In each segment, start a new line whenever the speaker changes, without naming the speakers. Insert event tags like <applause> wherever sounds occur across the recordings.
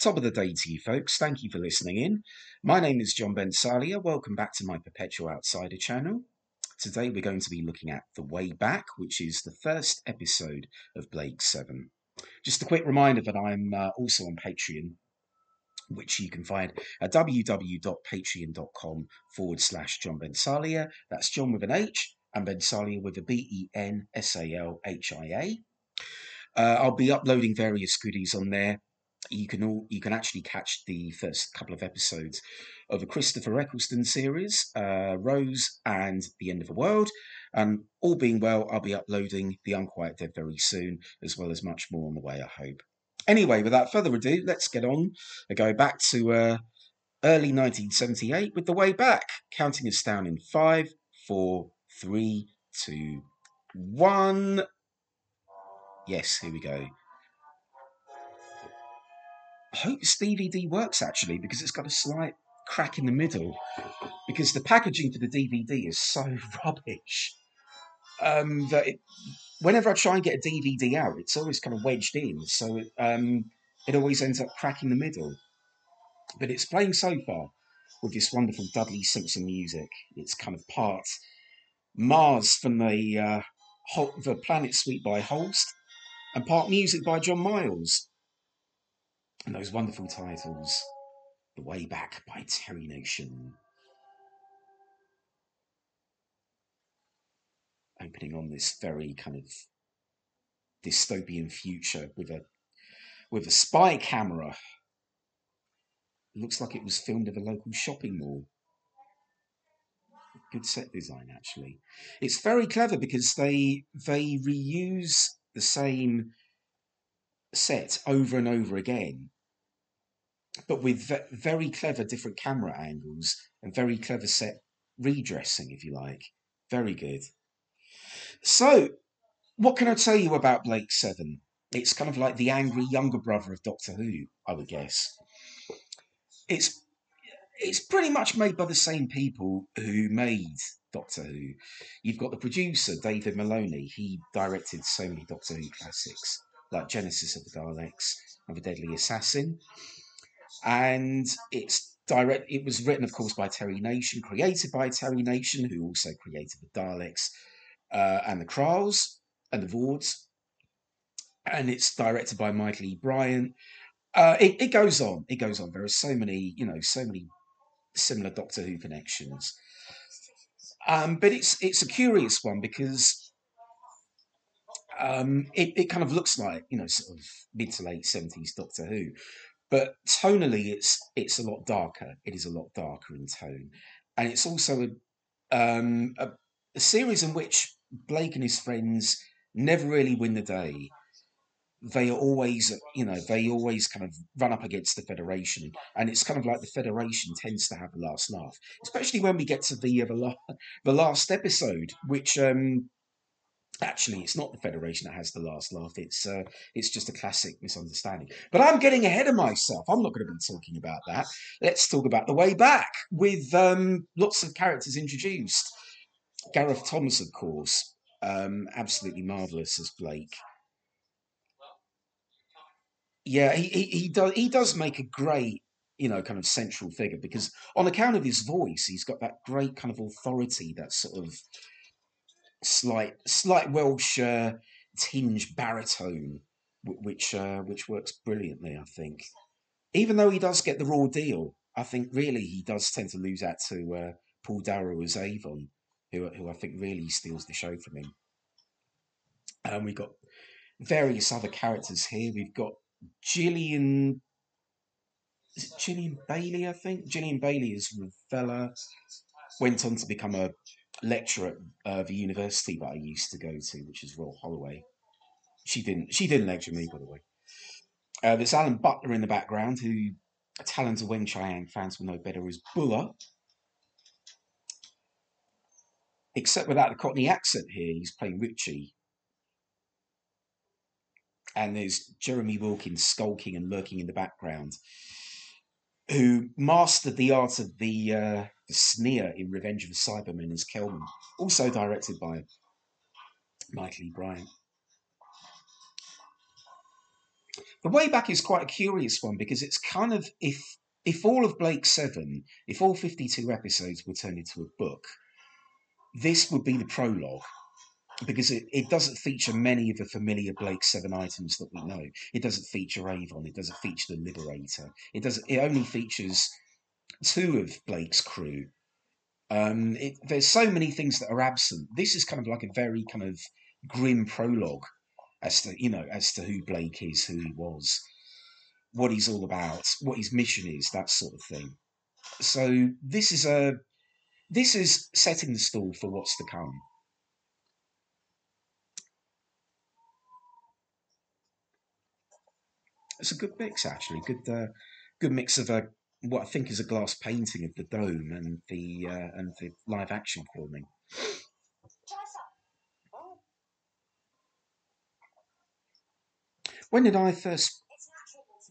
Top of the day to you folks. Thank you for listening in. My name is John Bensalhia. Welcome back to my Perpetual Outsider channel. Today we're going to be looking at The Way Back, which is the first episode of Blake 7. Just a quick reminder that I'm uh, also on Patreon, which you can find at www.patreon.com forward slash John Bensalhia. That's John with an H and Bensalhia with a B E N S A L H I A. Uh, I'll be uploading various goodies on there you can all you can actually catch the first couple of episodes of a Christopher Eccleston series, uh, Rose and The End of the World. And all being well, I'll be uploading The Unquiet Dead very soon, as well as much more on the way, I hope. Anyway, without further ado, let's get on and go back to uh, early 1978 with The Way Back, counting us down in five, four, three, two, one. Yes, here we go. I hope this DVD works actually because it's got a slight crack in the middle because the packaging for the DVD is so <laughs> rubbish um, that it, whenever I try and get a DVD out, it's always kind of wedged in, so it, um, it always ends up cracking the middle. But it's playing so far with this wonderful Dudley Simpson music. It's kind of part Mars from the uh, the Planet Suite by Holst, and part music by John Miles. And those wonderful titles The Way Back by Terry Nation. Opening on this very kind of dystopian future with a with a spy camera. It looks like it was filmed at a local shopping mall. Good set design actually. It's very clever because they they reuse the same set over and over again but with very clever different camera angles and very clever set redressing, if you like. Very good. So, what can I tell you about Blake Seven? It's kind of like the angry younger brother of Doctor Who, I would guess. It's it's pretty much made by the same people who made Doctor Who. You've got the producer David Maloney. He directed so many Doctor Who classics like Genesis of the Daleks and The Deadly Assassin and it's direct. It was written, of course, by Terry Nation, created by Terry Nation, who also created the Daleks uh, and the Kraals and the Voords, and it's directed by Michael E. Briant. Uh, it, it goes on. It goes on. There are so many, you know, so many similar Doctor Who connections. Um, but it's it's a curious one because um, it, it kind of looks like you know sort of mid to late seventies Doctor Who, but tonally it's it's a lot darker. It is a lot darker in tone, and it's also a, um, a, a series in which Blake and his friends never really win the day. They are always, you know, they always kind of run up against the Federation, and it's kind of like the Federation tends to have the last laugh, especially when we get to the uh, the, la- the last episode, which um, actually it's not the federation that has the last laugh. It's uh, it's just a classic misunderstanding. But i'm getting ahead of myself. I'm not going to be talking about that. Let's talk about the way back with um, lots of characters introduced. Gareth thomas of course. Um, absolutely marvelous as blake. Yeah he, he, he does he does make a great you know kind of central figure because on account of his voice he's got that great kind of authority that sort of slight slight Welsh uh, tinge baritone, which uh, which works brilliantly. I think, even though he does get the raw deal, I think really he does tend to lose out to uh, Paul Darrow as Avon, who who I think really steals the show from him. And we've got various other characters here. We've got Gillian. Is it Gillian Bailie? I think Gillian Bailie is Ravella. Went on to become a lecturer at uh, the university that I used to go to, which is Royal Holloway. She didn't. She didn't lecture me, by the way. Uh, there's Alan Butler in the background, who Talons of Weng-Chiang fans will know better as Buller. Except without the Cockney accent here, he's playing Richie. And there's Jeremy Wilkins skulking and lurking in the background, who mastered the art of the uh, the sneer in Revenge of the Cybermen as Kellman, also directed by Michael E. Briant. the way back is quite a curious one because it's kind of if if all of Blake Seven, if all fifty two episodes were turned into a book, this would be the prologue because it, it doesn't feature many of the familiar Blake Seven items that we know. It doesn't feature Avon. It doesn't feature the Liberator. It doesn't. It only features two of Blake's crew. Um, it, there's so many things that are absent. This is kind of like a very kind of grim prologue as to you know as to who Blake is, who he was, what he's all about, what his mission is, that sort of thing. So this is a this is setting the stall for what's to come. It's a good mix, actually. Good, uh, good mix of a what I think is a glass painting of the dome and the uh, and the live action filming. When did I first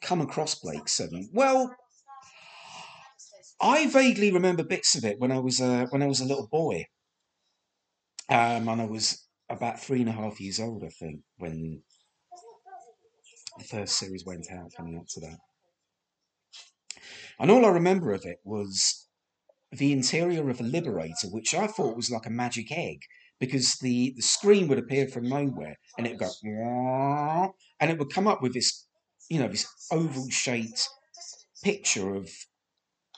come across Blake Seven? Well, I vaguely remember bits of it when I was uh, when I was a little boy, um, and I was about three and a half years old, I think, when the first series went out, coming up to that. And all I remember of it was the interior of a Liberator, which I thought was like a magic egg because the, the screen would appear from nowhere and it would go, and it would come up with this, you know, this oval shaped picture of,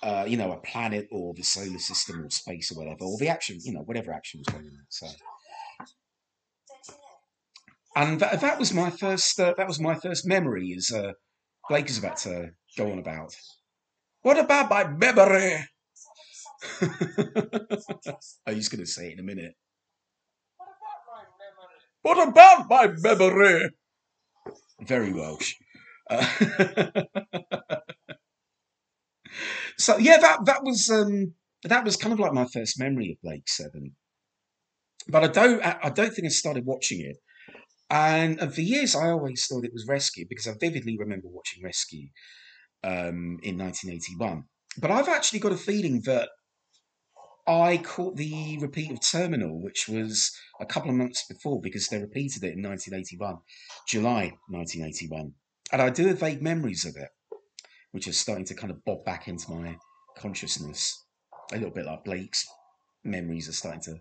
uh, you know, a planet or the solar system or space or whatever, or the action, you know, whatever action was going on outside. And that, that was my first, uh, that was my first memory as uh, Blake is about to go on about. What about my memory? <laughs> oh, he's going to say it in a minute. What about my memory? Very Welsh. Uh, <laughs> so yeah, that that was um, that was kind of like my first memory of Blake Seven. But I don't I don't think I started watching it. And, and for years, I always thought it was Rescue because I vividly remember watching Rescue um, in 1981. But I've actually got a feeling that I caught the repeat of Terminal, which was a couple of months before, because they repeated it in 1981, July 1981. And I do have vague memories of it, which is starting to kind of bob back into my consciousness. A little bit like Blake's memories are starting to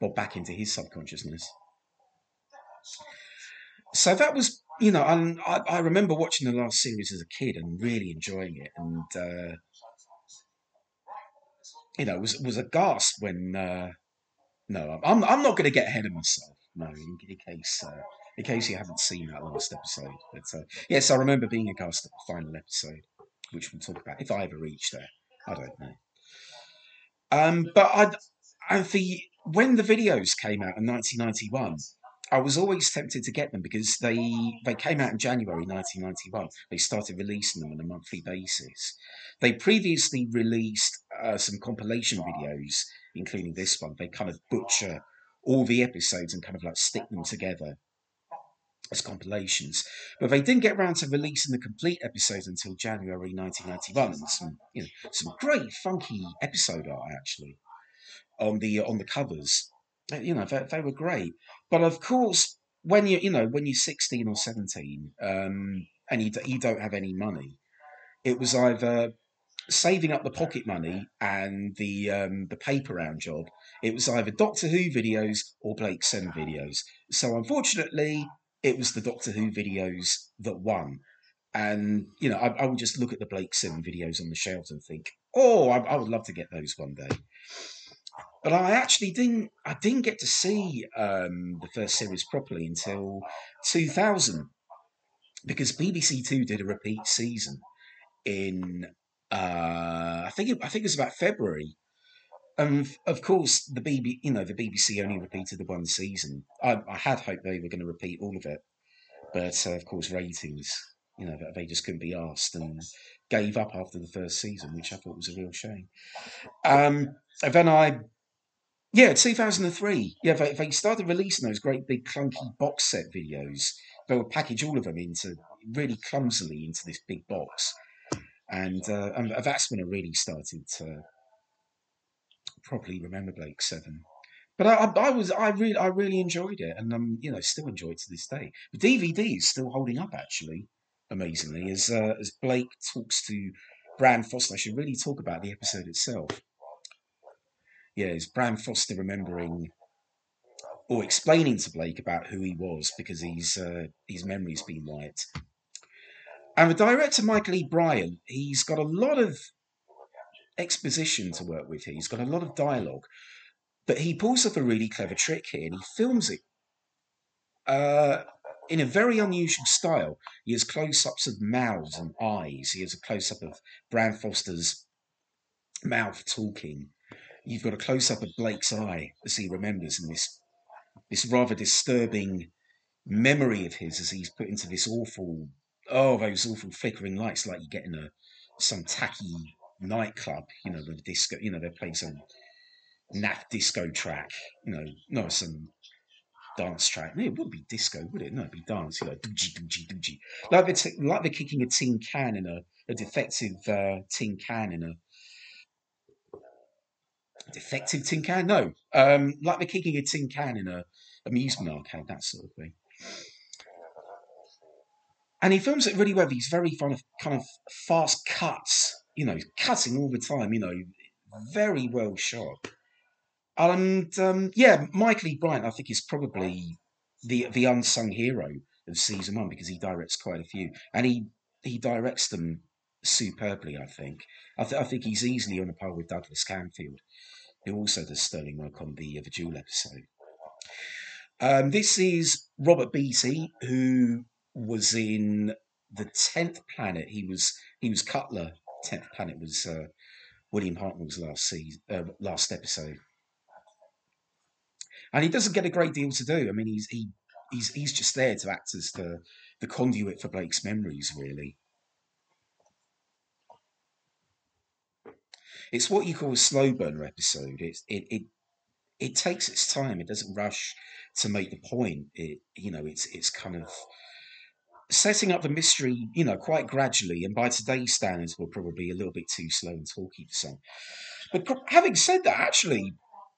bob back into his subconsciousness. So that was you know, and I, I, remember watching the last series as a kid and really enjoying it, and uh, you know, was was aghast when. Uh, no, I'm I'm not going to get ahead of myself. No, in, in case uh, in case you haven't seen that last episode, but uh, yes, I remember being aghast at the final episode, which we'll talk about if I ever reach there. I don't know. Um, but I, and the when the videos came out in 1991, I was always tempted to get them because they they came out in January 1991. They started releasing them on a monthly basis. They previously released uh, some compilation videos, including this one. They kind of butcher all the episodes and kind of like stick them together as compilations. But they didn't get around to releasing the complete episodes until January 1991. Some, you know, some great funky episode art actually on the on the covers. You know, they, they were great. But of course, when you you know when you're 16 or 17 um, and you you don't have any money, it was either saving up the pocket money and the um, the paper round job. It was either Doctor Who videos or Blake Seven videos. So unfortunately, it was the Doctor Who videos that won. And you know, I, I would just look at the Blake Seven videos on the shelves and think, "Oh, I, I would love to get those one day." But I actually didn't. I didn't get to see um, the first series properly until 2000, because BBC Two did a repeat season in. Uh, I think it, I think it was about February, and of course the BB, you know, the BBC only repeated the one season. I, I had hoped they were going to repeat all of it, but uh, of course ratings, you know, they just couldn't be asked and gave up after the first season, which I thought was a real shame. Um, and then I yeah, 2003. Yeah, they, they started releasing those great big clunky box set videos. They would package all of them into really clumsily into this big box, and uh, and that's when I really started to properly remember Blake Seven. But I, I, I, was I really I really enjoyed it, and um you know still enjoy it to this day. The DVD is still holding up actually. amazingly, as uh, as Blake talks to Bran Foster. I should really talk about the episode itself. Yeah, it's Bran Foster remembering or explaining to Blake about who he was because he's uh, his memory's been wiped. And the director Michael E. Briant, he's got a lot of exposition to work with here. He's got a lot of dialogue, but he pulls off a really clever trick here, and he films it uh, in a very unusual style. He has close-ups of mouths and eyes. He has a close-up of Bran Foster's mouth talking. You've got a close-up of Blake's eye as he remembers in this this rather disturbing memory of his as he's put into this awful oh those awful flickering lights like you get in a some tacky nightclub you know the disco you know they're playing some naff disco track you know no some dance track. No, it wouldn't be disco would it? No it'd be dance you know doogie doogie doogie. Like they're, t- like they're kicking a tin can in a, a defective uh, tin can in a defective tin can no um like they're kicking a tin can in a amusement arcade that sort of thing and he films it really well. These very kind of kind of fast cuts, you know, cutting all the time, you know, very well shot. And um, yeah, Michael E. Briant, I think, is probably the the unsung hero of season one because he directs quite a few, and he he directs them superbly. I think. I, th- I think he's easily on a par with Douglas Camfield, who also does sterling work on the uh, the Duel episode. Um, this is Robert Beatty, who was in the tenth planet. He was he was Cutler. Tenth planet was uh, William Hartnell's last season, uh, last episode, and he doesn't get a great deal to do. I mean, he's he he's he's just there to act as the the conduit for Blake's memories, really. It's what you call a slow burner episode. It's it it it takes its time. It doesn't rush to make the point. It you know it's it's kind of setting up the mystery, you know, quite gradually, and by today's standards, we're probably a little bit too slow and talky for some. But having said that, actually,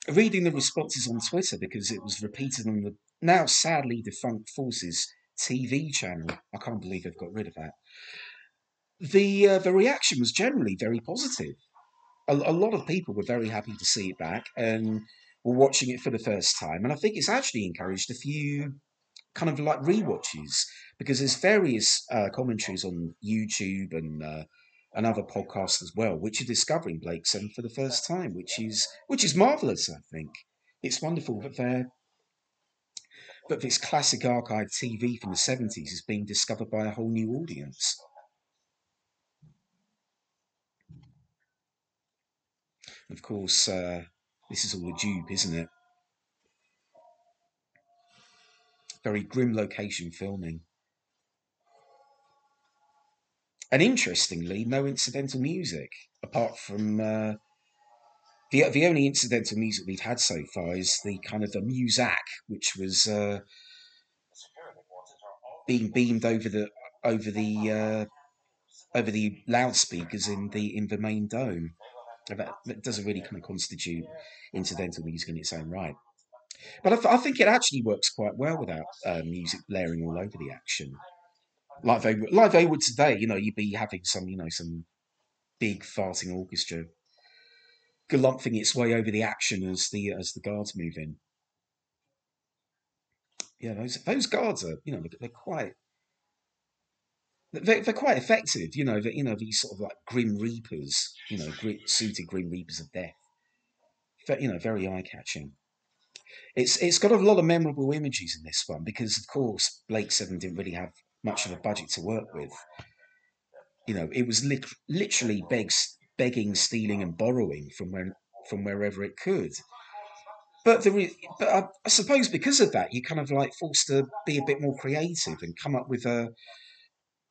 reading the responses on Twitter because it was repeated on the now sadly defunct Forces TV channel. I can't believe they've got rid of that. The uh, the reaction was generally very positive. A, a lot of people were very happy to see it back and were watching it for the first time. And I think it's actually encouraged a few kind of like re-watches because there's various uh, commentaries on YouTube and uh, and other podcasts as well, which are discovering Blake Seven for the first time, which is which is marvelous. I think it's wonderful that they're but this classic archive TV from the seventies is being discovered by a whole new audience. Of course, uh, this is all a dupe, isn't it? Very grim location filming. And interestingly, no incidental music apart from uh, the the only incidental music we've had so far is the kind of the muzak, which was uh, being beamed over the over the uh, over the loudspeakers in the in the main dome. That, that doesn't really kind of constitute incidental music in its own right. But I, th- I think it actually works quite well without uh, music layering all over the action like they like they would today. You know, you'd be having some, you know, some big farting orchestra galumphing its way over the action as the as the guards move in. Yeah, those those guards are, you know, they're quite they're, they're quite effective. You know, you know these sort of like grim reapers, you know, suited grim reapers of death. You know, very eye catching. It's it's got a lot of memorable images in this one because, of course, Blake Seven didn't really have much of a budget to work with. You know, it was lit- literally begs, begging, stealing, and borrowing from when from wherever it could. But there is, but I, I, suppose because of that, you kind of like forced to be a bit more creative and come up with a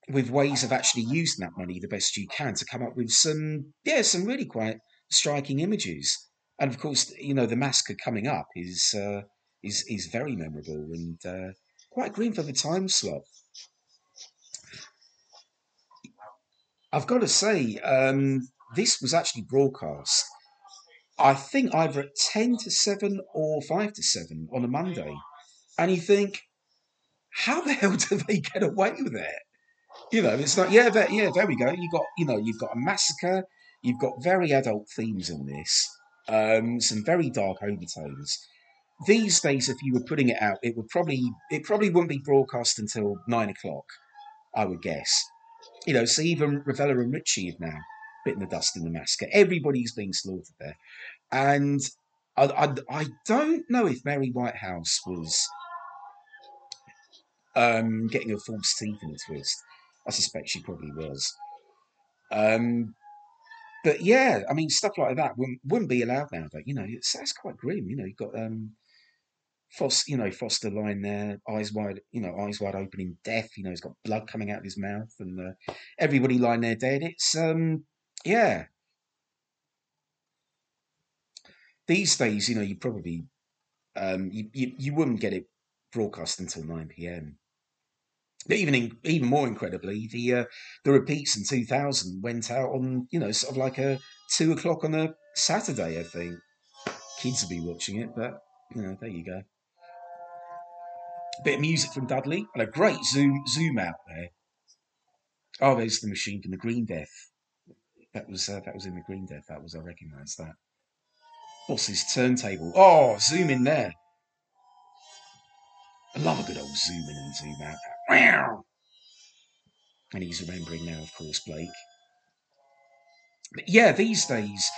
with ways of actually using that money the best you can to come up with some yeah some really quite striking images. And of course, you know the massacre coming up is uh, is is very memorable and uh, quite green for the time slot. I've got to say, um, this was actually broadcast, I think either at 10 to 7 or 5 to 7 on a Monday. And you think, how the hell <laughs> do they get away with it? You know, it's like yeah, there, yeah. There we go. You got you know, you've got a massacre. You've got very adult themes in this. Um, some very dark overtones. These days, if you were putting it out, it would probably it probably wouldn't be broadcast until nine o'clock. I would guess. You know, so even Ravella and Richie have now bitten the dust in the massacre. Everybody's being slaughtered there, and I, I, I don't know if Mary Whitehouse was um, getting her false teeth in a twist. I suspect she probably was. Um, but yeah, I mean, stuff like that wouldn't, wouldn't be allowed now. But you know, it's that's quite grim. You know, you've got um, Foster, you know, Foster lying there, eyes wide, you know, eyes wide open in death. You know, he's got blood coming out of his mouth, and uh, everybody lying there dead. It's um, yeah. These days, you know, you probably um, you, you you wouldn't get it broadcast until nine p.m. Even even more incredibly, the uh, the repeats in two thousand went out on you know sort of like a two o'clock on a Saturday. I think kids will be watching it, but you know, there you go. A bit of music from Dudley and a great zoom zoom out there. Oh, there's the machine from the Green Death. That was uh, that was in the Green Death. That was I recognise that. Boss's turntable. Oh, zoom in there. I love a good old zoom in and zoom out. And he's remembering now, of course, Blake. But yeah, these days,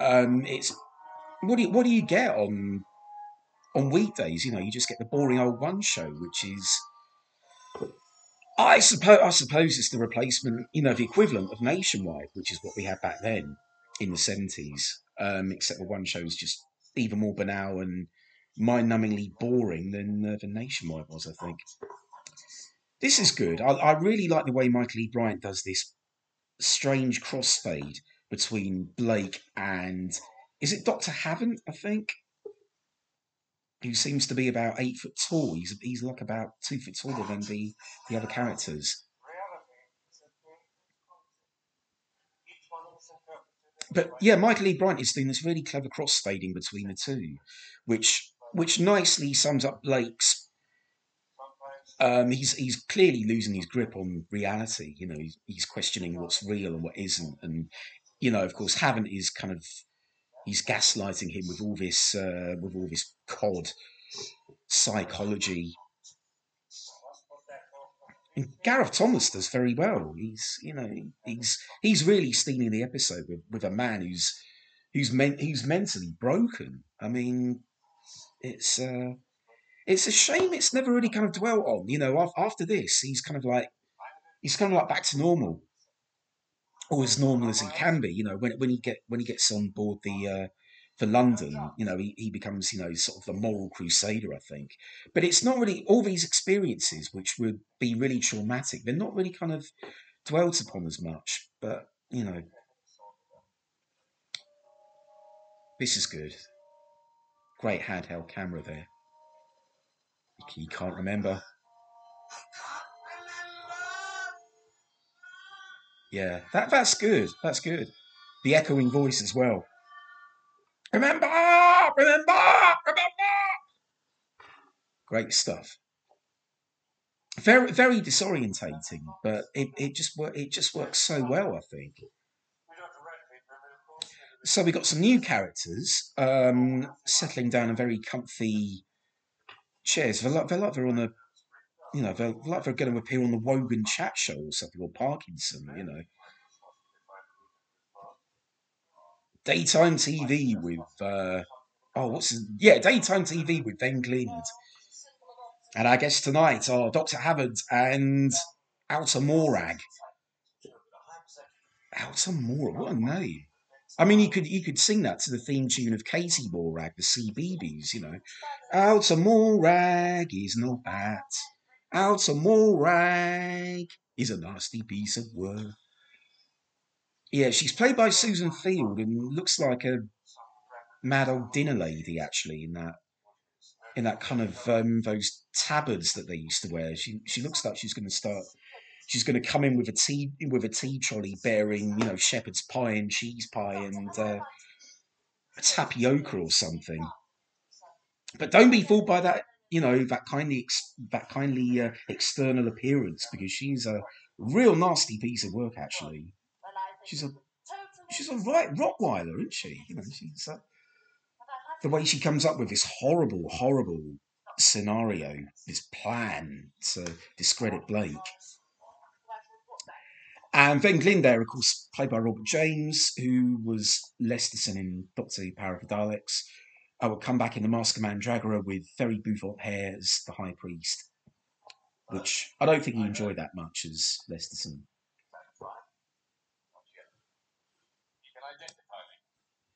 um, it's what do you, what do you get on on weekdays? You know, you just get the boring old one show, which is, I suppose, I suppose it's the replacement, you know, the equivalent of Nationwide, which is what we had back then in the seventies. Um, except the one show is just even more banal and mind-numbingly boring than uh, the Nationwide was. I think this is good. I, I really like the way Michael E. Briant does this strange crossfade between Blake and is it Doctor Havant? I think who seems to be about eight foot tall. He's he's like about two foot taller than the the other characters. But yeah, Michael E. Briant is doing this really clever cross fading between the two, which which nicely sums up Blake's. Um, he's he's clearly losing his grip on reality. You know, he's, he's questioning what's real and what isn't, and you know, of course, Havant is kind of he's gaslighting him with all this uh, with all this cod psychology. And Gareth Thomas does very well. He's you know he's he's really stealing the episode with, with a man who's who's men, who's mentally broken. I mean, it's uh, it's a shame it's never really kind of dwelt on. You know, after this, he's kind of like he's kind of like back to normal or as normal as he can be. You know, when when he get when he gets on board the uh, for London, you know, he, he becomes you know sort of the moral crusader, I think. But it's not really all these experiences which would be really traumatic. They're not really kind of dwelt upon as much. But you know, this is good. Great handheld camera there. You can't remember. Yeah, that that's good. That's good. The echoing voice as well. Remember, remember, remember. Great stuff. Very very disorientating, but it, it just it just works so well. I think. So we got some new characters um, settling down a very comfy chairs. They're like, they're like they're on a you know, they're like they're going to appear on the Wogan Chat Show or something, or Parkinson, you know. Daytime TV with, uh, oh, what's his, yeah, Daytime TV with Ven Glynd. And I guess tonight are Dr. Havant and Alta Morag. Alta Morag, what a name. I mean, you could you could sing that to the theme tune of Katie Morag, the CBeebies, you know. Out Alta Morag is no bat. Alta Morag is a nasty piece of work. Yeah, she's played by Susan Field and looks like a mad old dinner lady actually in that in that kind of um, those tabards that they used to wear. She she looks like she's going to start. She's going to come in with a tea with a tea trolley bearing you know shepherd's pie and cheese pie and uh, tapioca or something. But don't be fooled by that you know that kindly that kindly uh, external appearance because she's a Real nasty piece of work, actually. She's a she's a right Rottweiler, isn't she? You know, she's uh, the way she comes up with this horrible, horrible scenario, this plan to discredit Blake. And then Glynd, of course, played by Robert James, who was Lesterson in Doctor Who Power of the Daleks. I will come back in The Mask of Mandragora with very bouffant hair as the High Priest, which I don't think he enjoyed that much as Lesterson.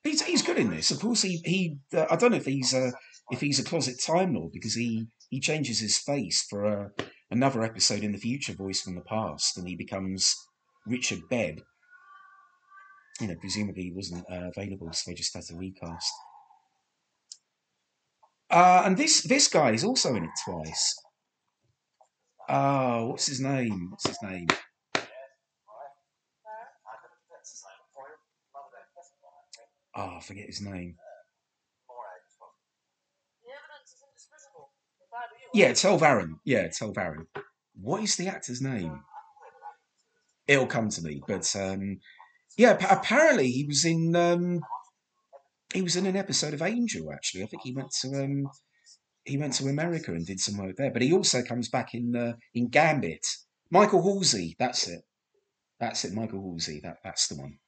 He's, he's good in this. Of course, he he. Uh, I don't know if he's a if he's a closet Time Lord because he he changes his face for a, another episode in the future, voice from the past, and he becomes Richard Bebb. You know, presumably wasn't uh, available, so they just had to recast. Uh, and this this guy is also in it twice. Oh, what's his name? What's his name? Oh, I forget his name. Yeah, Tel Varon. Yeah, Tel Varon. What is the actor's name? It'll come to me, but um, yeah, apparently he was in um, he was in an episode of Angel. Actually, I think he went to um, he went to America and did some work there. But he also comes back in uh, in Gambit. Michael Halsey, that's it. That's it, Michael Halsey. That that's the one.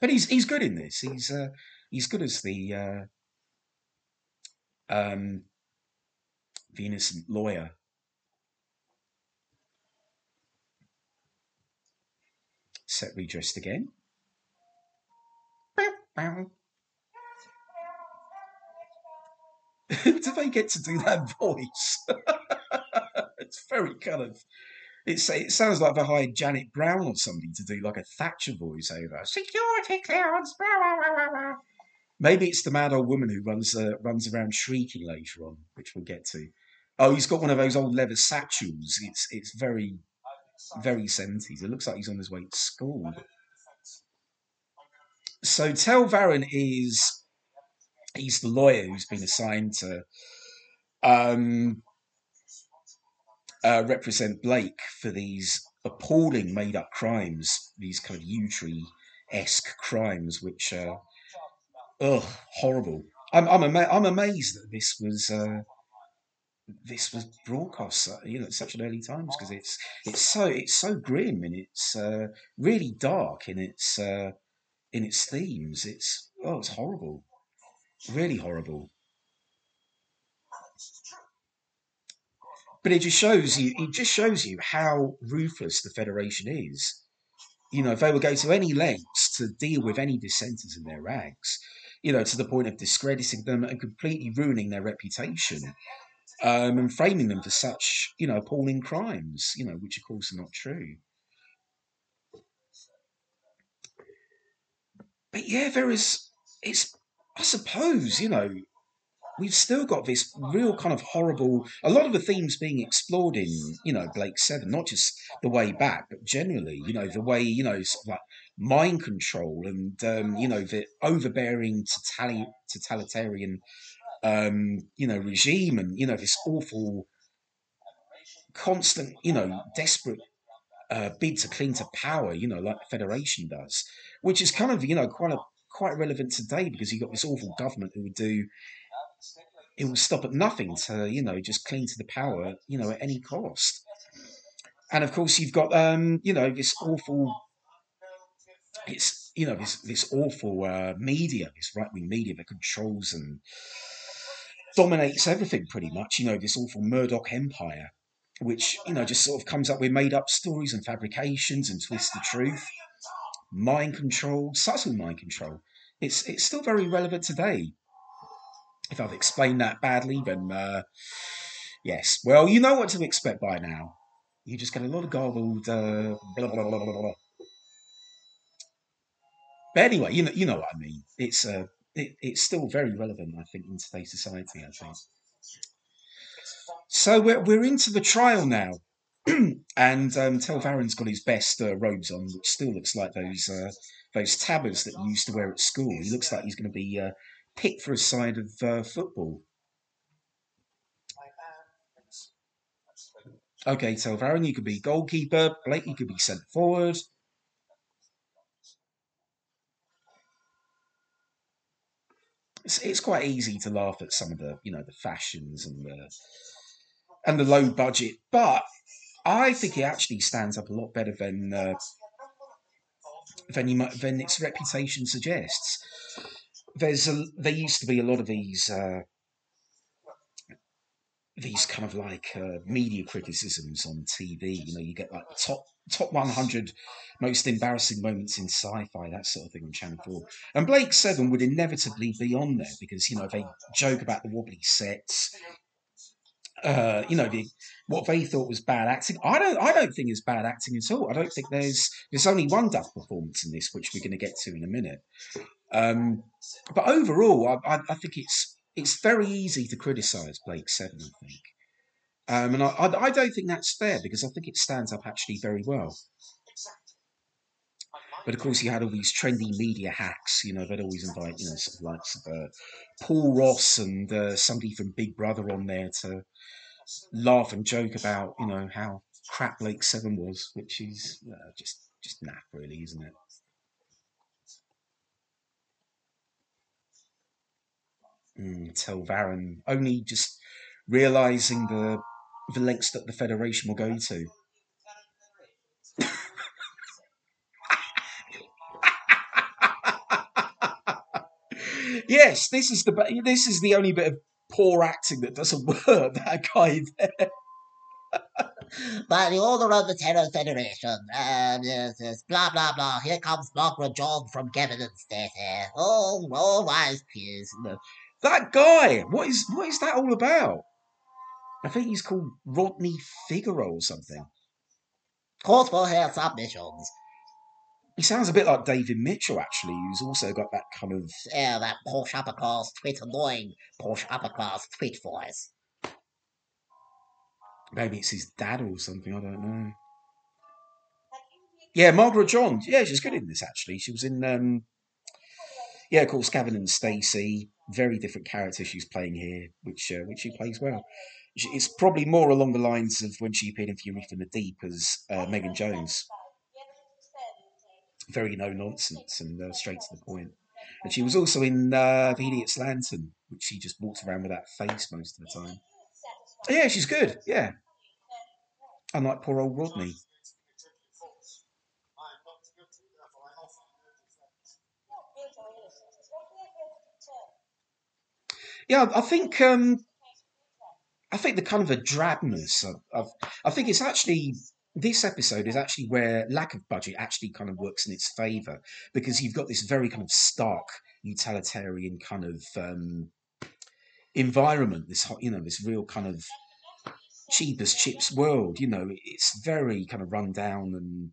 But he's he's good in this. He's uh, he's good as the uh, um, lawyer. Set redressed again. <laughs> do they get to do that voice? <laughs> it's very kind of. It's, it sounds like they hired Janet Brown or somebody to do like a Thatcher voice over. Security clearance. Maybe it's the mad old woman who runs uh, runs around shrieking later on, which we'll get to. Oh, he's got one of those old leather satchels. It's it's very very seventies. It looks like he's on his way to school. So Tel Varon is he's the lawyer who's been assigned to um, uh, represent Blake for these appalling made up crimes, these kind of Yewtree esque crimes, which are ugh, horrible. I'm I'm, ama- I'm amazed that this was uh, this was broadcast, you know, at such an early times because it's it's so it's so grim and it's uh, really dark in its uh, in its themes. It's oh, it's horrible, really horrible. But it just shows you. It just shows you how ruthless the Federation is. You know, if they would go to any lengths to deal with any dissenters in their ranks, you know, to the point of discrediting them and completely ruining their reputation, um, and framing them for such, you know, appalling crimes, you know, which of course are not true. But yeah, there is. It's. I suppose you know we've still got this real kind of horrible a lot of the themes being explored in you know blake seven not just the way back but generally you know the way you know sort of like mind control and um, you know the overbearing totali- totalitarian um, you know regime and you know this awful constant you know desperate uh, bid to cling to power you know like the federation does which is kind of you know quite a, quite relevant today because you've got this awful government who would do it will stop at nothing to you know just cling to the power you know at any cost. And of course you've got um you know this awful it's you know this this awful uh, media this right-wing media that controls and dominates everything pretty much you know this awful murdoch empire which you know just sort of comes up with made up stories and fabrications and twists the truth mind control subtle mind control it's it's still very relevant today if I've explained that badly, then uh, yes. Well, you know what to expect by now. You just get a lot of garbled uh, blah, blah, blah, blah, blah. But anyway, you know, you know what I mean. It's uh, it, it's still very relevant, I think, in today's society. I think. So we're we're into the trial now, <clears throat> and um, Tel Varon's got his best uh, robes on, which still looks like those uh, those tabards that you used to wear at school. He looks like he's going to be uh, picked for a side of uh, football. Okay, Tel Varon, you could be goalkeeper. Blake, you could be centre forward. It's, it's quite easy to laugh at some of the, you know, the fashions and the and the low budget, but I think it actually stands up a lot better than uh, than you might, than its reputation suggests. There's a, there used to be a lot of these uh, these kind of like uh, media criticisms on TV. You know, you get like top top 100 most embarrassing moments in sci-fi, that sort of thing on Channel 4. And Blake Seven would inevitably be on there because, you know, they joke about the wobbly sets, uh, you know, the, what they thought was bad acting. I don't, I don't think it's bad acting at all. I don't think there's there's only one duff performance in this, which we're going to get to in a minute. Um, but overall, I, I, I, think it's it's very easy to criticise Blake Seven. I think, um, and I, I, don't think that's fair because I think it stands up actually very well. But of course, you had all these trendy media hacks. You know, they'd always invite, you know, sort of likes of uh, Paul Ross and uh, somebody from Big Brother on there to laugh and joke about, you know, how crap Blake Seven was, which is uh, just just naff, really, isn't it? Mm, Tel Varon only just realizing the the lengths that the Federation will go to. yes, this is the this is the only bit of poor acting that doesn't <laughs> work. That guy there.
By the order of the Terran Federation, um, yes, yes, blah blah blah. Here comes Margaret John from Kevin State. Oh, oh, wise peers.
That guy. What is what is that all about? I think he's called Rodney Figaro or something.
Calls for hair submissions.
He sounds a bit like David Mitchell, actually, who's also got that kind of.
Yeah, that Porsche upper class tweet annoying Porsche upper class tweet voice.
Maybe it's his dad or something, I don't know. Yeah, Margaret John. Yeah, she's good in this, actually. She was in. um Yeah, of course, Gavin and Stacey. Very different character she's playing here, which uh, which she plays well. It's probably more along the lines of when she appeared in Fury from the Deep as uh, Megan Jones very no nonsense and uh, straight to the point. And she was also in uh, The Idiot's Lantern, which she just walks around with that face most of the time. Yeah, she's good. Yeah. Unlike poor old Rodney. Yeah, I think um, I think the kind of a drabness of, of I think it's actually this episode is actually where lack of budget actually kind of works in its favor because you've got this very kind of stark utilitarian kind of um, environment this you know this real kind of cheap as chips world you know it's very kind of run down and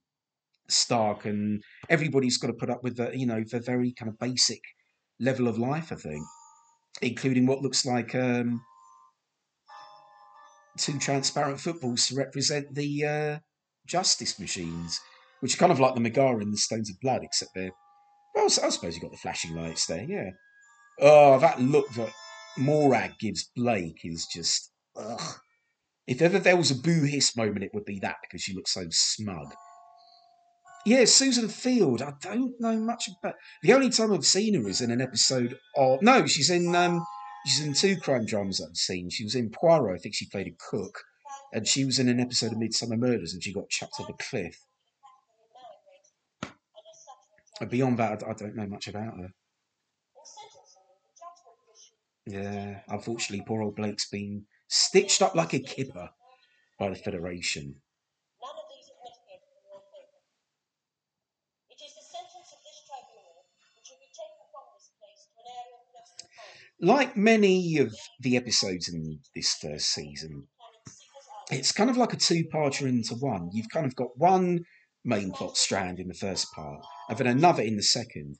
stark and everybody's got to put up with the you know the very kind of basic level of life i think including what looks like um, two transparent footballs to represent the uh, justice machines, which are kind of like the Megara in the Stones of Blood, except they're. Well, I suppose you've got the flashing lights there, yeah. Oh, that look that Morag gives Blake is just. Ugh. If ever there was a boo hiss moment, it would be that because she looks so smug. Yeah, Susan Field. I don't know much about. The only time I've seen her is in an episode of. No, she's in. um She's in two crime dramas I've seen. She was in Poirot. I think she played a cook and she was in an episode of Midsomer Murders, and she got chucked off a cliff. And beyond that, I don't know much about her. Yeah, unfortunately, poor old Blake's been stitched up like a kipper by the Federation. Like many of the episodes in this first season, it's kind of like a two-parter into one. You've kind of got one main plot strand in the first part, and then another in the second.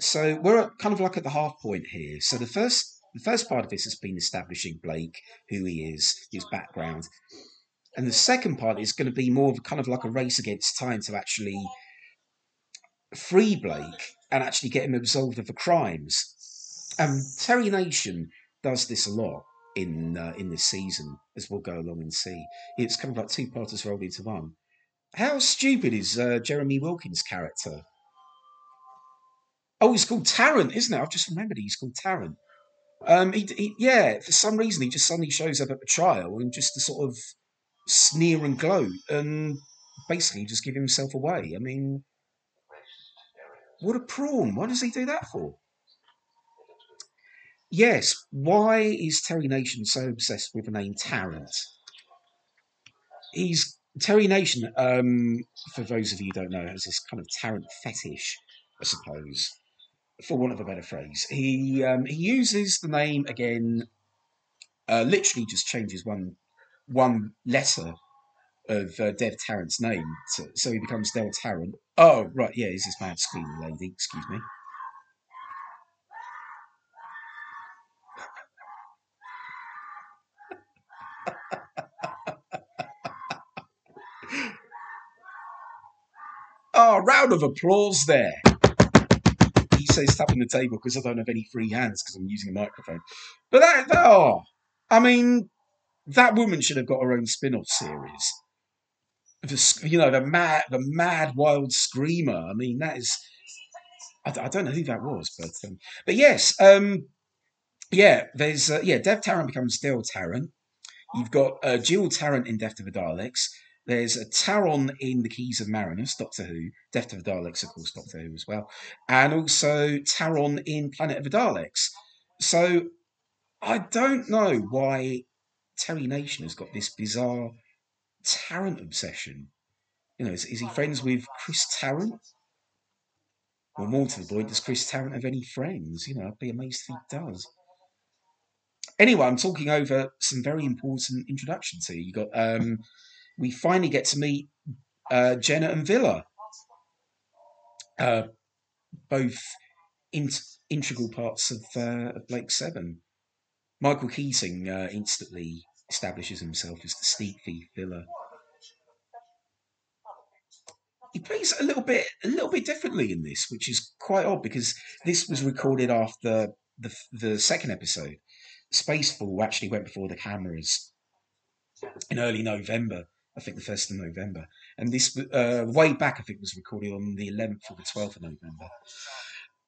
So we're kind of like at the half point here. So the first the first part of this has been establishing Blake, who he is, his background. And the second part is going to be more of kind of like a race against time to actually free Blake and actually get him absolved of the crimes. And Terry Nation does this a lot in uh, in this season, as we'll go along and see. It's kind of like two parters rolled into one. How stupid is uh, Jeremy Wilkins' character? Oh, he's called Tarrant, isn't it? I've just remembered he's called Tarrant. Um, he, he, yeah, for some reason he just suddenly shows up at the trial and just to sort of sneer and gloat and basically just give himself away. I mean, what a prawn! Why does he do that for? Yes, why is Terry Nation so obsessed with the name Tarrant? He's Terry Nation. Um, for those of you who don't know, has this kind of Tarrant fetish, I suppose for want of a better phrase. He um, he uses the name again, uh, literally just changes one one letter of uh, Dev Tarrant's name, to, so he becomes Del Tarrant. Oh right, yeah, he's this mad screaming lady. Excuse me. <laughs> oh, round of applause there He says tapping the table because I don't have any free hands because I'm using a microphone. But that, that oh, I mean, that woman should have got her own spin-off series. The, you know, the mad, the mad, wild screamer. I mean, that is. I, I don't know who that was, but um, but yes, um, yeah. There's uh, yeah. Dev Tarrant becomes Del Tarrant. You've got uh, Jill Tarrant in Death of the Daleks. There's a Taron in The Keys of Marinus, Doctor Who, Death of the Daleks, of course, Doctor Who as well, and also Taron in Planet of the Daleks. So I don't know why Terry Nation has got this bizarre Tarrant obsession. You know, is, is he friends with Chris Tarrant? Well, more to the point, does Chris Tarrant have any friends? You know, I'd be amazed if he does. Anyway, I'm talking over some very important introductions here. You got um, we finally get to meet uh, Jenna and Vila, uh, both in- integral parts of, uh, of Blake Seven. Michael Keating uh, instantly establishes himself as the sneak thief Vila. He plays a little bit, a little bit differently in this, which is quite odd because this was recorded after the the second episode. Spacefall actually went before the cameras in early November, I think the first of November, and this uh, way back I think was recorded on the 11th or the 12th of November.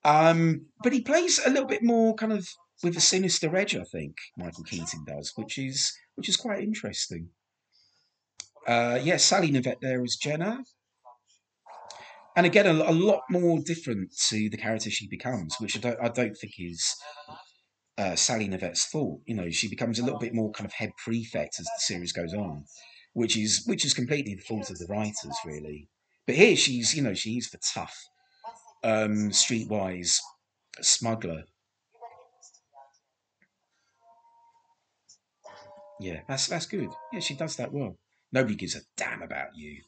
Um, but he plays a little bit more kind of with a sinister edge, I think Michael Keating does, which is which is quite interesting. Uh, yeah, Sally Knyvette there as Jenna, and again a, a, lot more different to the character she becomes, which I don't I don't think is uh, Sally Knyvette's fault. You know, she becomes a little bit more kind of head prefect as the series goes on which is which is completely the fault of the writers, really. But here she's, you know, she's the tough, um, streetwise smuggler. Yeah, that's that's good. Yeah, she does that well. Nobody gives a damn about you.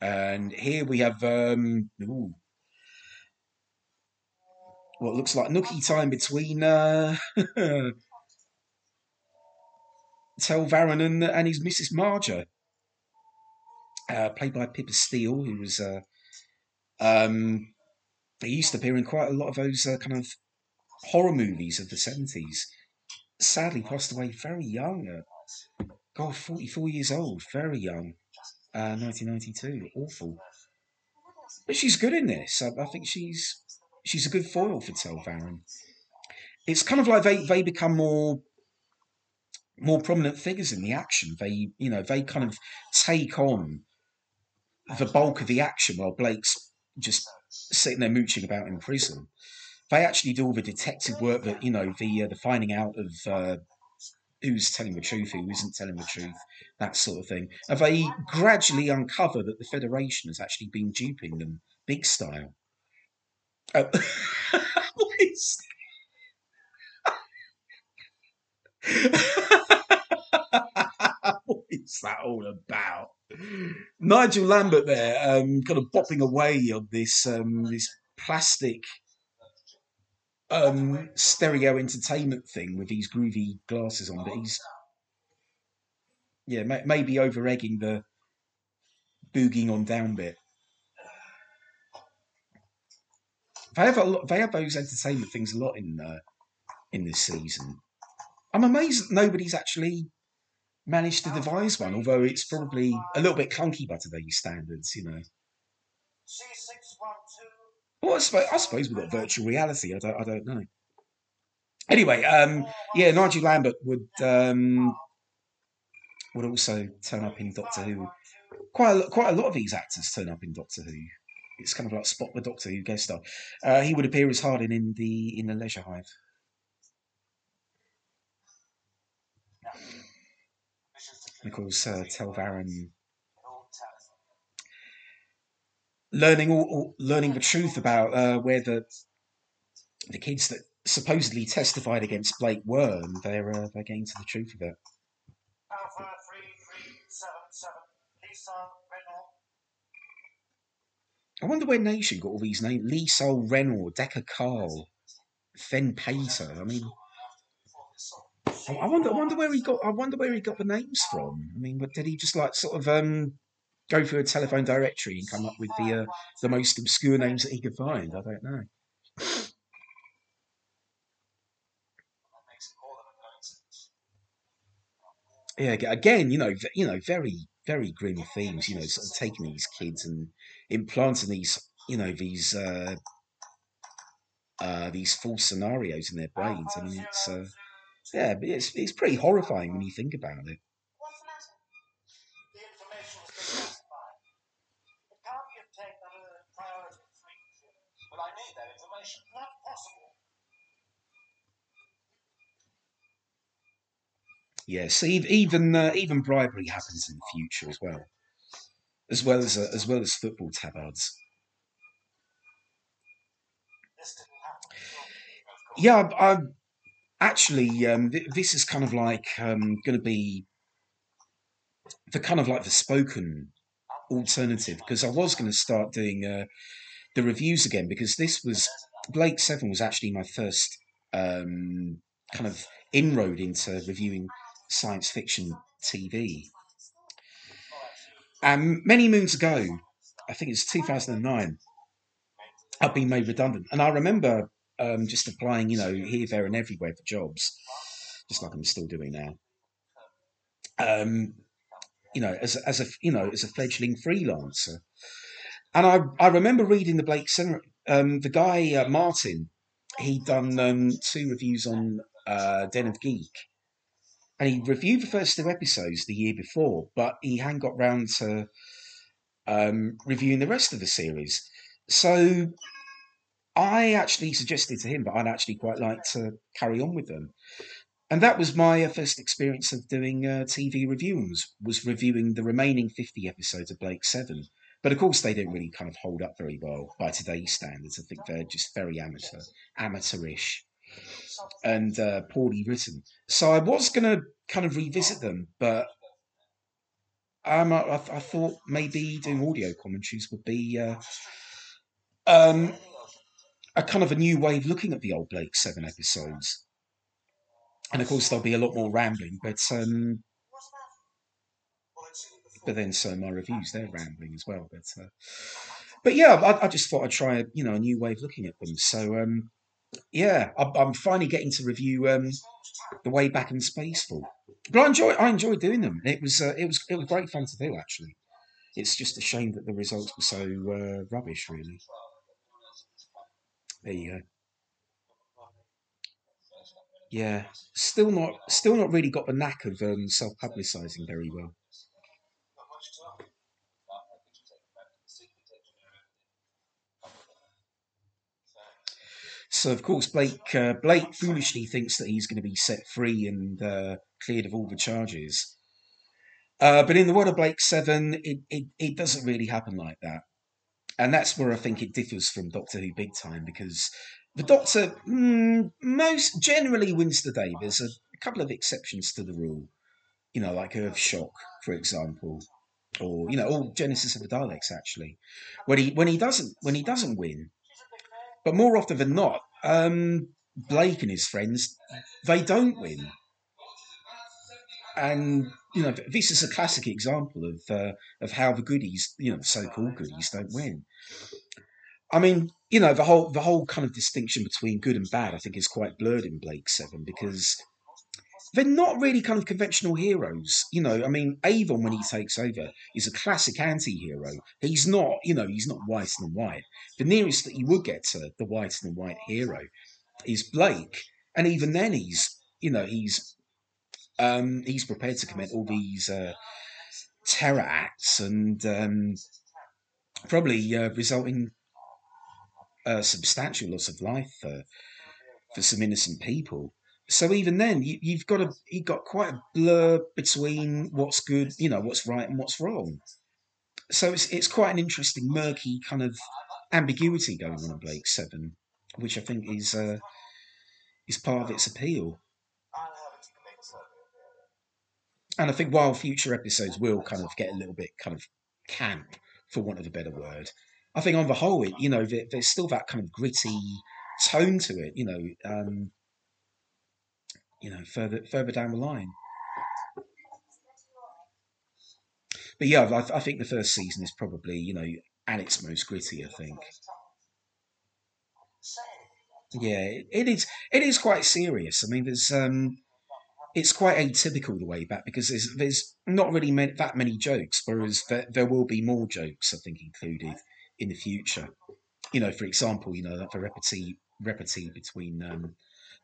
And here we have um, ooh, what looks like nookie time between uh, <laughs> Tel Varon and, and his Mrs. Maja, uh, played by Pippa Steel, who was. Uh, um, he used to appear in quite a lot of those uh, kind of horror movies of the 70s. Sadly, passed away very young. Uh, God, 44 years old, very young. 1992, uh, awful. But she's good in this. I, I think she's she's a good foil for Tel Varon. It's kind of like they, they become more more prominent figures in the action. They, you know, they kind of take on the bulk of the action while Blake's just sitting there mooching about in prison. They actually do all the detective work that you know, the uh, the finding out of uh, who's telling the truth, who isn't telling the truth, that sort of thing. And they gradually uncover that the Federation has actually been duping them big style. <laughs> What is that all about? Nigel Lambert there, um, kind of bopping away on this um, this plastic um, stereo entertainment thing with these groovy glasses on, but he's yeah, may- maybe over egging the boogieing on down bit. They have a lot, they have those entertainment things a lot in uh, in this season. I'm amazed that nobody's actually managed to devise one, although it's probably a little bit clunky by today's standards, you know. Well, I suppose, I suppose we've got virtual reality. I don't, I don't know. Anyway, um, yeah, Nigel Lambert would um, would also turn up in Doctor Who. Quite a, quite a lot of these actors turn up in Doctor Who. It's kind of like Spot the Doctor Who guest star. Uh, he would appear as Hardin in the in the Leisure Hive. And of course, uh, learning all, all, learning the truth about uh, where the the kids that supposedly testified against Blake were, and they're uh, they're getting to the truth of it. Alpha three three seven seven Lisa Renault. I wonder where Nation got all these names: Lisa Renault, Decker Carl, Fen Pater. I mean. I wonder. I wonder where he got. I wonder where he got the names from. I mean, did he just like sort of um, go through a telephone directory and come up with the uh, the most obscure names that he could find? I don't know. Yeah, again, you know, you know, very, very grim themes. You know, sort of taking these kids and implanting these, you know, these uh, uh, these false scenarios in their brains. I mean, it's uh, yeah, it's it's pretty horrifying when you think about it. Yes, even uh, even bribery happens in the future as well, as well as as well as football tabards. Yeah, I, I actually um, th- this is kind of like um, going to be the kind of like the spoken alternative because I was going to start doing uh, the reviews again because this was Blake Seven was actually my first um, kind of inroad into reviewing science fiction TV. And many moons ago, I think it's 2009, I've been made redundant. And I remember um, just applying, you know, here, there, and everywhere for jobs, just like I'm still doing now. Um, you know, as as a you know as a fledgling freelancer, and I I remember reading the Blake Seven, um, the guy uh, Martin, he'd done um, two reviews on uh, Den of Geek, and he reviewed the first two episodes the year before, but he hadn't got round to um, reviewing the rest of the series. So I actually suggested to him that I'd actually quite like to carry on with them. And that was my uh, first experience of doing uh, TV reviews, was reviewing the remaining 50 episodes of Blake 7. But of course, they don't really kind of hold up very well by today's standards. I think they're just very amateur, amateurish and uh, poorly written. So I was going to kind of revisit them, but um, I, I, thought maybe doing audio commentaries would be uh, um, a kind of a new way of looking at the old Blake Seven episodes. And of course, there'll be a lot more rambling, but um, but then so my reviews they're rambling as well. But uh, but yeah, I, I, just thought I'd try you know a new way of looking at them. So um, yeah, I, am finally getting to review um, the way back in Spacefall. But I enjoy I enjoy doing them. It was uh, it was it was great fun to do actually. It's just a shame that the results were so uh, rubbish, really. There you go. Yeah, still not still not really got the knack of um, self publicising very well. So of course Blake uh, Blake foolishly thinks that he's going to be set free and uh, cleared of all the charges. Uh, but in the world of Blake Seven, it, it, it doesn't really happen like that, and that's where I think it differs from Doctor Who big time because the Doctor mm, most generally wins the day. There's a, a couple of exceptions to the rule, you know, like Earth Shock, for example, or you know, all Genesis of the Daleks actually, when he when he doesn't when he doesn't win, but more often than not, um, Blake and his friends, they don't win. And you know, this is a classic example of uh, of how the goodies, you know, so-called goodies, don't win. I mean, you know, the whole the whole kind of distinction between good and bad, I think, is quite blurred in Blake Seven because they're not really kind of conventional heroes. You know, I mean, Avon when he takes over is a classic anti-hero. He's not, you know, he's not white and white. The nearest that you would get to the white and white hero is Blake, and even then, he's, you know, he's um, he's prepared to commit all these uh, terror acts and um, probably uh, result in a substantial loss of life for for some innocent people. So even then, you, you've got a you've got quite a blur between what's good, you know, what's right and what's wrong. So it's it's quite an interesting, murky kind of ambiguity going on in Blake Seven, which I think is uh, is part of its appeal. And I think while future episodes will kind of get a little bit kind of camp, for want of a better word, I think on the whole, it you know, there, there's still that kind of gritty tone to it. You know, um, you know, further further down the line. But yeah, I, I think the first season is probably you know at its most gritty. I think. Yeah, it, is. It is quite serious. I mean, there's um, it's quite atypical the way back because there's there's not really many, that many jokes, whereas there, there will be more jokes. I think included in the future. You know, for example, you know that the repartee repartee between um,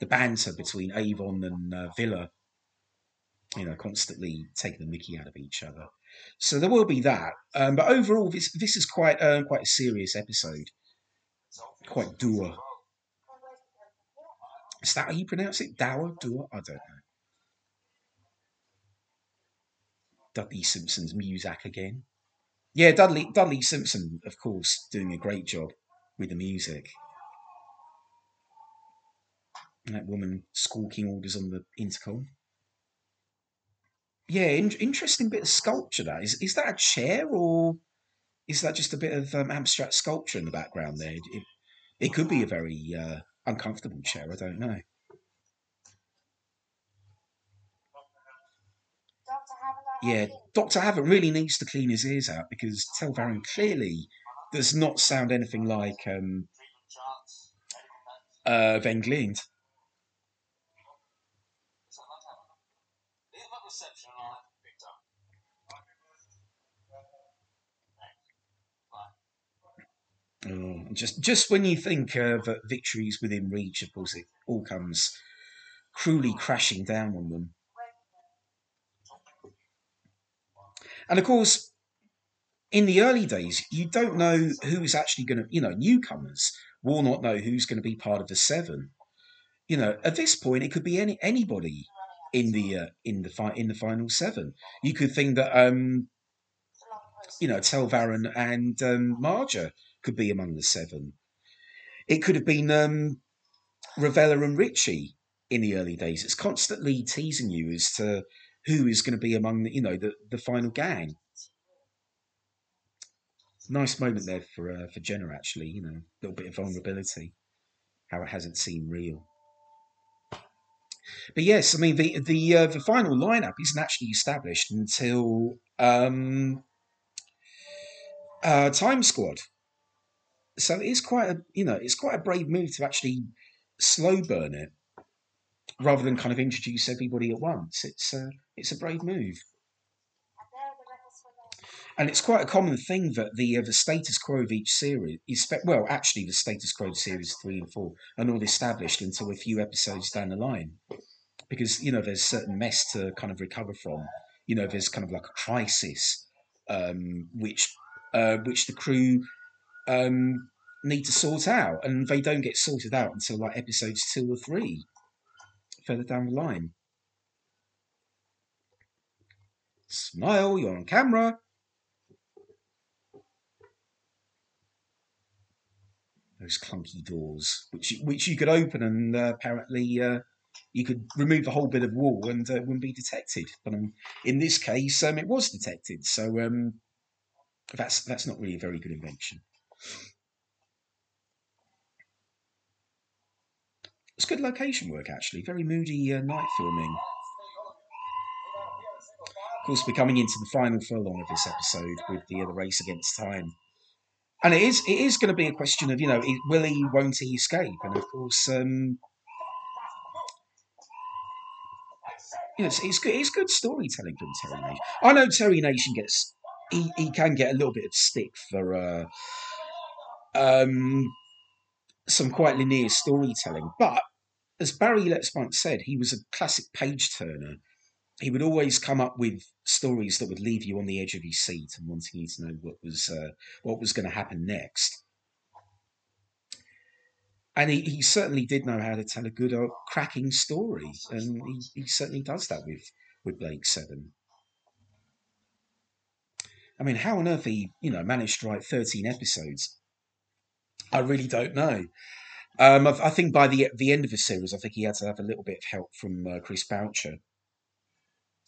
the banter between Avon and uh, Vila. You know, constantly taking the Mickey out of each other. So there will be that. Um, but overall, this this is quite uh, quite a serious episode. Quite dour. Is that how you pronounce it? Dour? Dour? I don't know. Dudley Simpson's music again. Yeah, Dudley Dudley Simpson, of course, doing a great job with the music. That woman squawking orders on the intercom. Yeah, in- interesting bit of sculpture. That is. Is that a chair or is that just a bit of um, abstract sculpture in the background there? It, it could be a very uh, uncomfortable chair. I don't know. Yeah, Dr. Havant really needs to clean his ears out because Tel Varon clearly does not sound anything like um, uh, Van. Oh, just just when you think uh, that is within reach, of course, it all comes cruelly crashing down on them. And of course, in the early days, you don't know who is actually going to, you know, newcomers will not know who's going to be part of the seven. You know, at this point, it could be any anybody in the uh, in the fi- in the final seven. You could think that, um, you know, Tel Varon and um, Maja could be among the seven. It could have been um, Ravella and Richie in the early days. It's constantly teasing you as to who is going to be among the, you know, the, the final gang. Nice moment there for uh, for Jenna actually, you know, a little bit of vulnerability, how it hasn't seemed real. But yes, I mean the the uh, the final lineup isn't actually established until um, uh, Time Squad. So it is quite a you know it's quite a brave move to actually slow burn it rather than kind of introduce everybody at once. It's a it's a brave move. And it's quite a common thing that the uh, the status quo of each series is well, actually, the status quo of series three and four are not established until a few episodes down the line, because you know there's certain mess to kind of recover from. You know, there's kind of like a crisis, um, which uh, which the crew um, need to sort out, and they don't get sorted out until like episodes two or three further down the line. Smile, you're on camera. Those clunky doors, which which you could open and uh, apparently uh, you could remove a whole bit of wall and uh, wouldn't be detected. But um, in this case, um, it was detected. So um, that's that's not really a very good invention. It's good location work, actually. Very moody uh, night filming. Of course, we're coming into the final furlong of this episode with the, uh, race against time. and it is it is going to be a question of you know will he won't he escape and of course um you know, it's, it's good it's good storytelling from terry nation i know terry nation gets he, he can get a little bit of stick for uh um some quite linear storytelling but as barry lettsmite said he was a classic page turner he would always come up with stories that would leave you on the edge of your seat and wanting you to know what was uh, what was going to happen next. And he, he certainly did know how to tell a good, uh, cracking story, and he, he certainly does that with with Blake Seven. I mean, how on earth he you know managed to write thirteen episodes? I really don't know. Um, I, I think by the the end of the series, I think he had to have a little bit of help from uh, Chris Boucher,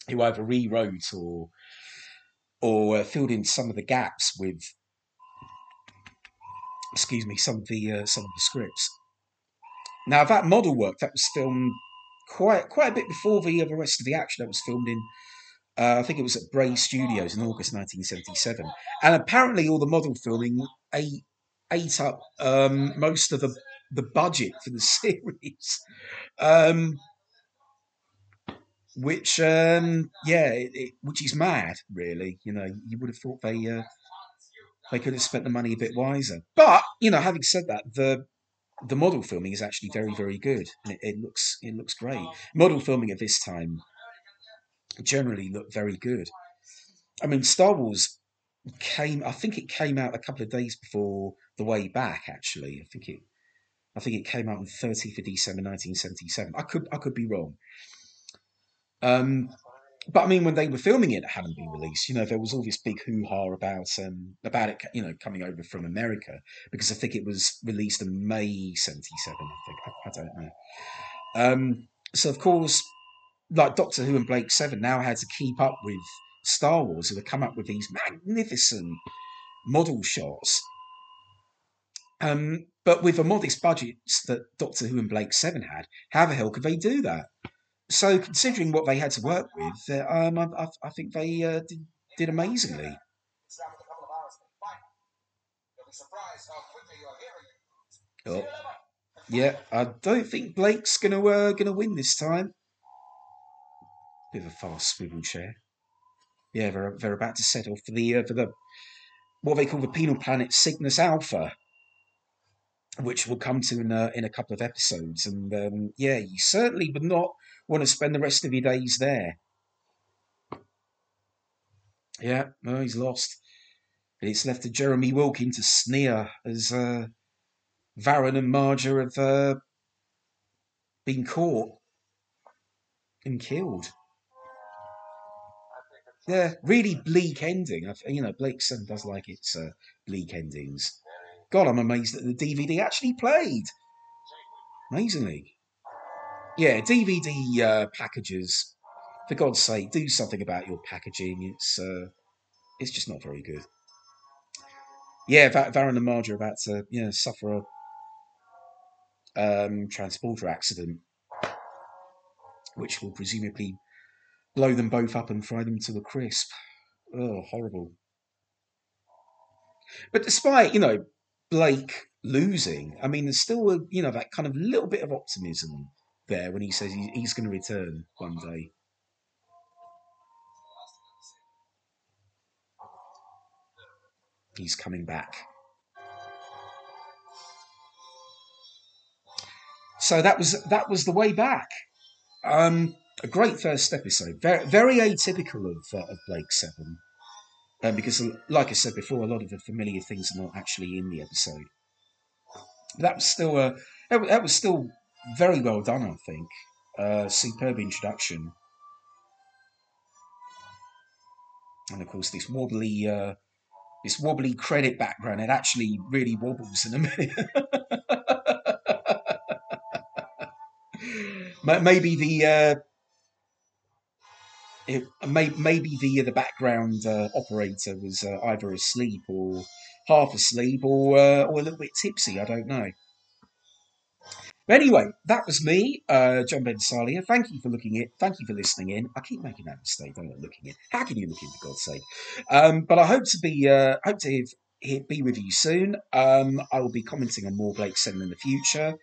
who either rewrote or or uh, filled in some of the gaps with, excuse me, some of the uh, some of the scripts. Now that model work that was filmed quite quite a bit before the uh, the rest of the action. That was filmed in, uh, I think it was at Bray Studios in August 1977, and apparently all the model filming ate ate up um, most of the the budget for the <laughs> series. Um, which um yeah it, it, which is mad really. You know you would have thought they uh, they could have spent the money a bit wiser. But you know having said that the the model filming is actually very very good. And it, it looks it looks great. Model filming at this time generally looked very good. I mean star wars came i think it came out a couple of days before the way back actually i think it i think it came out on 30th of december 1977 i could i could be wrong um, but I mean, when they were filming it, it hadn't been released. You know, there was all this big hoo ha about um, about it, you know, coming over from America because I think it was released in May '77. I think I, I don't know. Um, so of course, like Doctor Who and Blake Seven now had to keep up with Star Wars, who had come up with these magnificent model shots. Um, but with the modest budgets that Doctor Who and Blake Seven had, how the hell could they do that? so considering what they had to work with, uh, um, I, I, I think they uh, did, did amazingly. Oh, yeah, I don't think Blake's gonna uh, gonna win this time. Bit of a fast swivel chair. Yeah, they're they're about to set off for the uh, for the what they call the penal planet Cygnus Alpha, which we'll come to in a, in a couple of episodes. And um, yeah, you certainly would not want to spend the rest of your days there. Yeah, well, he's lost. It's left to Jeremy Wilkin to sneer as uh, and Maja have uh, been caught and killed. Yeah, really bleak ending. I've, you know, Seven does like its uh, bleak endings. God, I'm amazed that the DVD actually played. Amazingly. Yeah, DVD uh, packages. For God's sake, do something about your packaging. It's uh, it's just not very good. Yeah, Va- Varon and Maja are about to you know, suffer a um, transporter accident, which will presumably blow them both up and fry them to a crisp. Oh, horrible. But despite, you know, Blake losing, I mean, there's still, a, you know, that kind of little bit of optimism there when he says he's going to return one day. He's coming back. So that was that was the way back. Um, a great first episode, very very atypical of uh, of Blake Seven, um, because like I said before, a lot of the familiar things are not actually in the episode. But that was still a that was- that was still very well done, I think. Uh, superb introduction, and of course this wobbly uh, this wobbly credit background. It actually really wobbles in a minute. <laughs> Maybe the uh, it, may, maybe the the background uh, operator was uh, either asleep or half asleep or uh, or a little bit tipsy. I don't know. But anyway, that was me, uh, John Bensalhia. Thank you for looking in. Thank you for listening in. I keep making that mistake, don't I? Looking in. How can you look in, for God's sake? Um, but I hope to be uh, hope to have be with you soon. Um, I will be commenting on more Blake Seven in the future,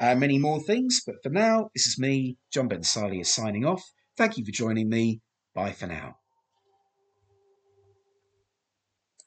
uh, many more things. But for now, this is me, John Bensalhia, signing off. Thank you for joining me. Bye for now.